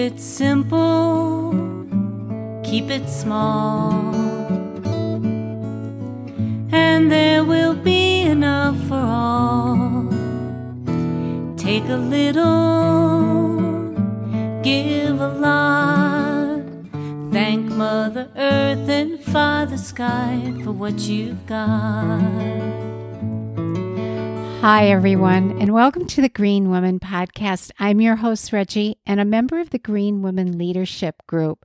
it simple, keep it small, and there will be enough for all. Take a little, give a lot. Thank Mother Earth and Father Sky for what you've got. Hi, everyone, and welcome to the Green Woman Podcast. I'm your host, Reggie, and a member of the Green Woman Leadership Group.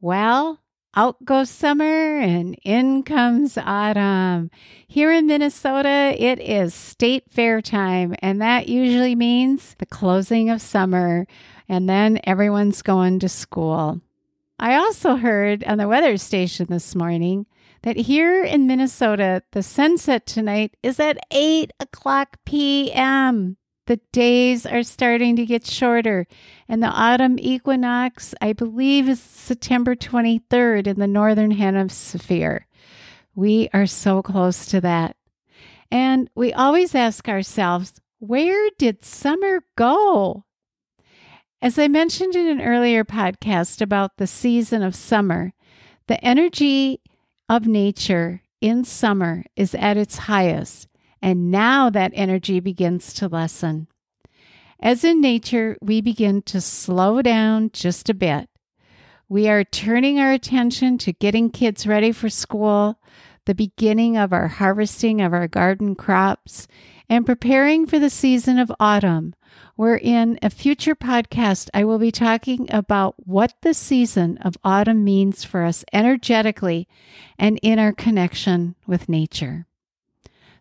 Well, out goes summer and in comes autumn. Here in Minnesota, it is state fair time, and that usually means the closing of summer, and then everyone's going to school. I also heard on the weather station this morning that here in Minnesota, the sunset tonight is at 8 o'clock p.m. The days are starting to get shorter, and the autumn equinox, I believe, is September 23rd in the northern hemisphere. We are so close to that. And we always ask ourselves, where did summer go? As I mentioned in an earlier podcast about the season of summer, the energy of nature in summer is at its highest, and now that energy begins to lessen. As in nature, we begin to slow down just a bit. We are turning our attention to getting kids ready for school, the beginning of our harvesting of our garden crops, and preparing for the season of autumn, where in a future podcast I will be talking about what the season of autumn means for us energetically and in our connection with nature.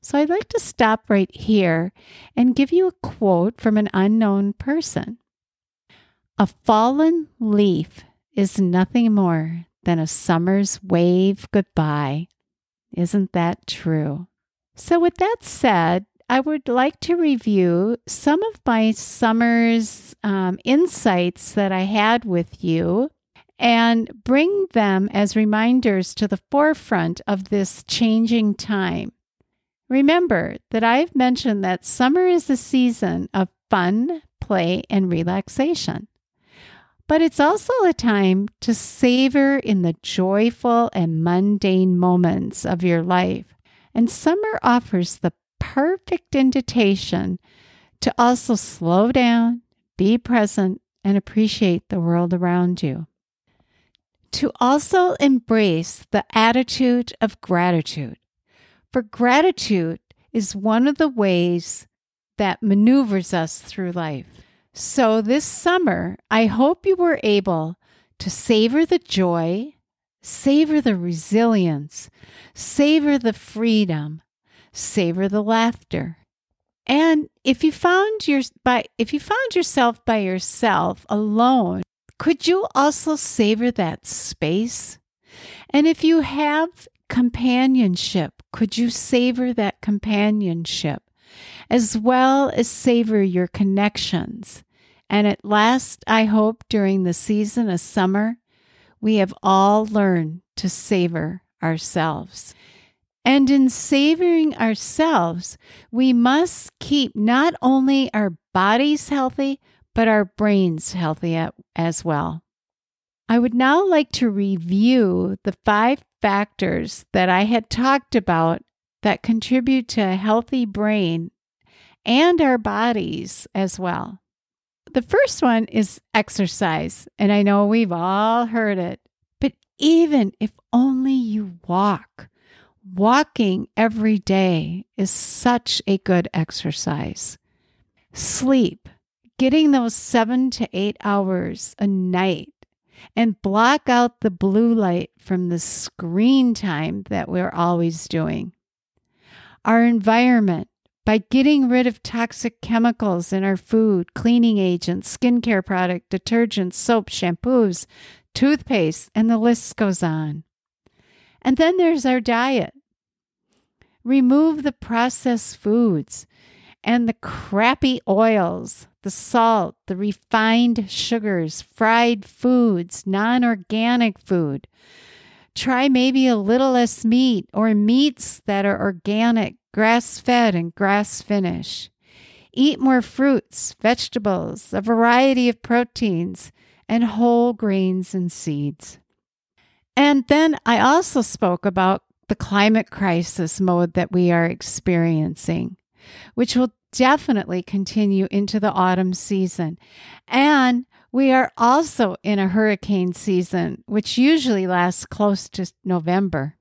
So I'd like to stop right here and give you a quote from an unknown person. A fallen leaf is nothing more than a summer's wave goodbye. Isn't that true? So, with that said, I would like to review some of my summer's um, insights that I had with you and bring them as reminders to the forefront of this changing time. Remember that I've mentioned that summer is a season of fun, play, and relaxation. But it's also a time to savor in the joyful and mundane moments of your life. And summer offers the perfect invitation to also slow down, be present, and appreciate the world around you. To also embrace the attitude of gratitude. For gratitude is one of the ways that maneuvers us through life. So, this summer, I hope you were able to savor the joy, savor the resilience, savor the freedom, savor the laughter. And if you found your by if you found yourself by yourself alone, could you also savor that space? And if you have companionship, could you savor that companionship as well as savor your connections? And at last, I hope during the season of summer, we have all learned to savor ourselves. And in savoring ourselves, we must keep not only our bodies healthy, but our brains healthy as well. I would now like to review the five factors that I had talked about that contribute to a healthy brain and our bodies as well. The first one is exercise, and I know we've all heard it, but even if only you walk, Walking every day is such a good exercise. Sleep, getting those seven to eight hours a night, and block out the blue light from the screen time that we're always doing. Our environment, by getting rid of toxic chemicals in our food, cleaning agents, skincare product, detergents, soap, shampoos, toothpaste, and the list goes on. And then there's our diet. Remove the processed foods and the crappy oils, the salt, the refined sugars, fried foods, non organic food. Try maybe a little less meat or meats that are organic, grass fed, and grass finished. Eat more fruits, vegetables, a variety of proteins, and whole grains and seeds. And then I also spoke about the climate crisis mode that we are experiencing, which will definitely continue into the autumn season. And we are also in a hurricane season, which usually lasts close to November.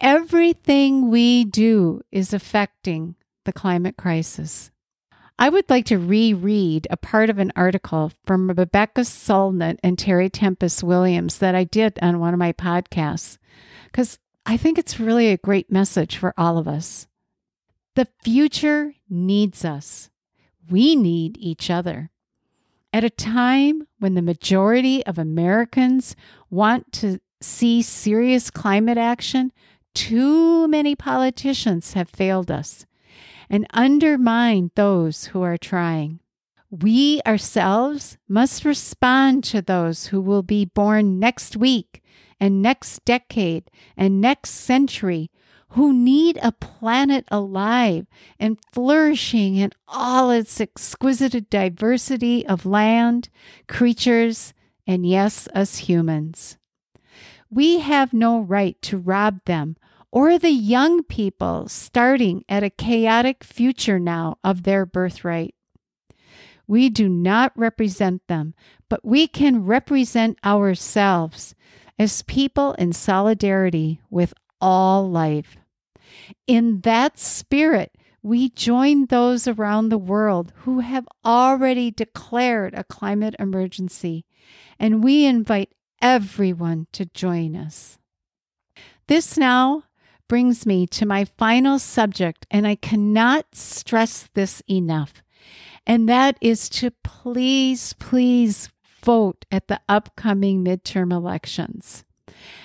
Everything we do is affecting the climate crisis. I would like to reread a part of an article from Rebecca Solnit and Terry Tempest Williams that I did on one of my podcasts, because I think it's really a great message for all of us. The future needs us. We need each other. At a time when the majority of Americans want to see serious climate action, too many politicians have failed us and undermined those who are trying. We ourselves must respond to those who will be born next week and next decade and next century who need a planet alive and flourishing in all its exquisite diversity of land, creatures, and yes, us humans. We have no right to rob them or the young people starting at a chaotic future now of their birthright. We do not represent them, but we can represent ourselves as people in solidarity with all life. In that spirit, we join those around the world who have already declared a climate emergency, and we invite everyone to join us. This now brings me to my final subject, and I cannot stress this enough, and that is to please, please vote at the upcoming midterm elections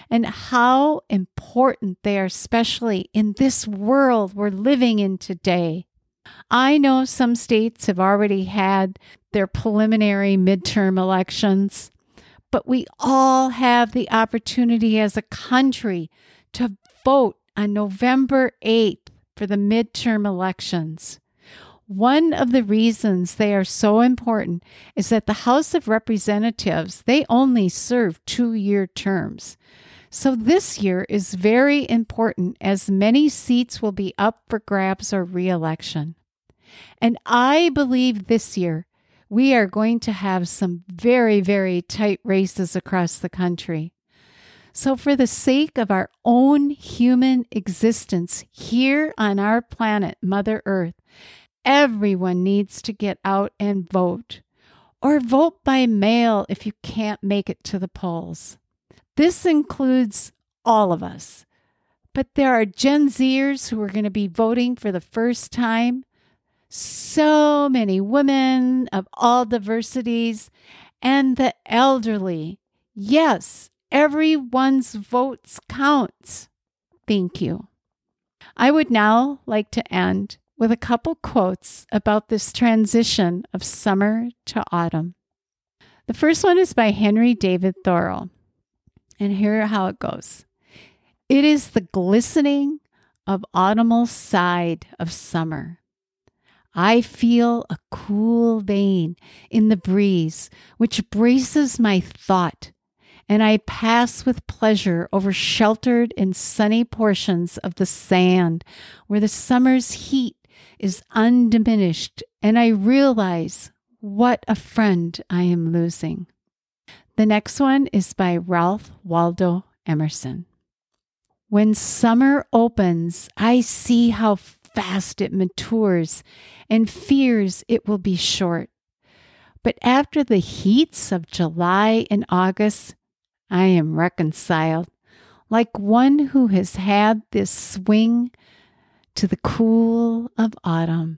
and how important they are, especially in this world we're living in today. I know some states have already had their preliminary midterm elections, but we all have the opportunity as a country to vote on November 8th for the midterm elections. One of the reasons they are so important is that the House of Representatives, they only serve 2-year terms. So this year is very important as many seats will be up for grabs or reelection. And I believe this year we are going to have some very, very tight races across the country. So, for the sake of our own human existence here on our planet, Mother Earth, everyone needs to get out and vote, or vote by mail if you can't make it to the polls. This includes all of us. But there are Gen Zers who are going to be voting for the first time. So many women of all diversities and the elderly. Yes, everyone's votes counts. Thank you. I would now like to end with a couple quotes about this transition of summer to autumn. The first one is by Henry David Thoreau. And here how it goes it is the glistening of autumnal side of summer. I feel a cool vein in the breeze which braces my thought, and I pass with pleasure over sheltered and sunny portions of the sand where the summer's heat is undiminished, and I realize what a friend I am losing. The next one is by Ralph Waldo Emerson. When summer opens, I see how fast it matures and fears it will be short. But after the heats of July and August, I am reconciled, like one who has had this swing to the cool of autumn.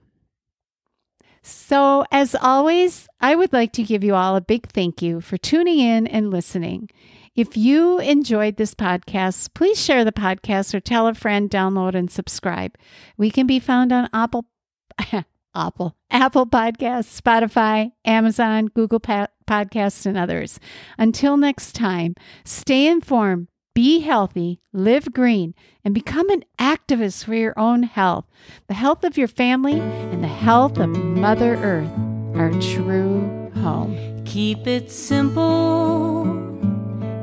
So, as always, I would like to give you all a big thank you for tuning in and listening. If you enjoyed this podcast, please share the podcast or tell a friend, download, and subscribe. We can be found on Apple, Apple, Apple Podcasts, Spotify, Amazon, Google Podcasts, and others. Until next time, stay informed, be healthy, live green, and become an activist for your own health, the health of your family, and the health of Mother Earth, our true home. Keep it simple,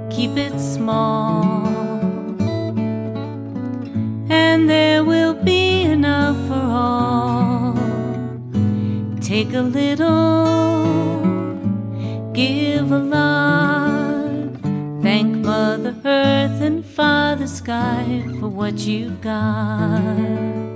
keep it small, and there will be enough for all. Take a little, give a lot. Mother Earth and Father Sky for what you've got.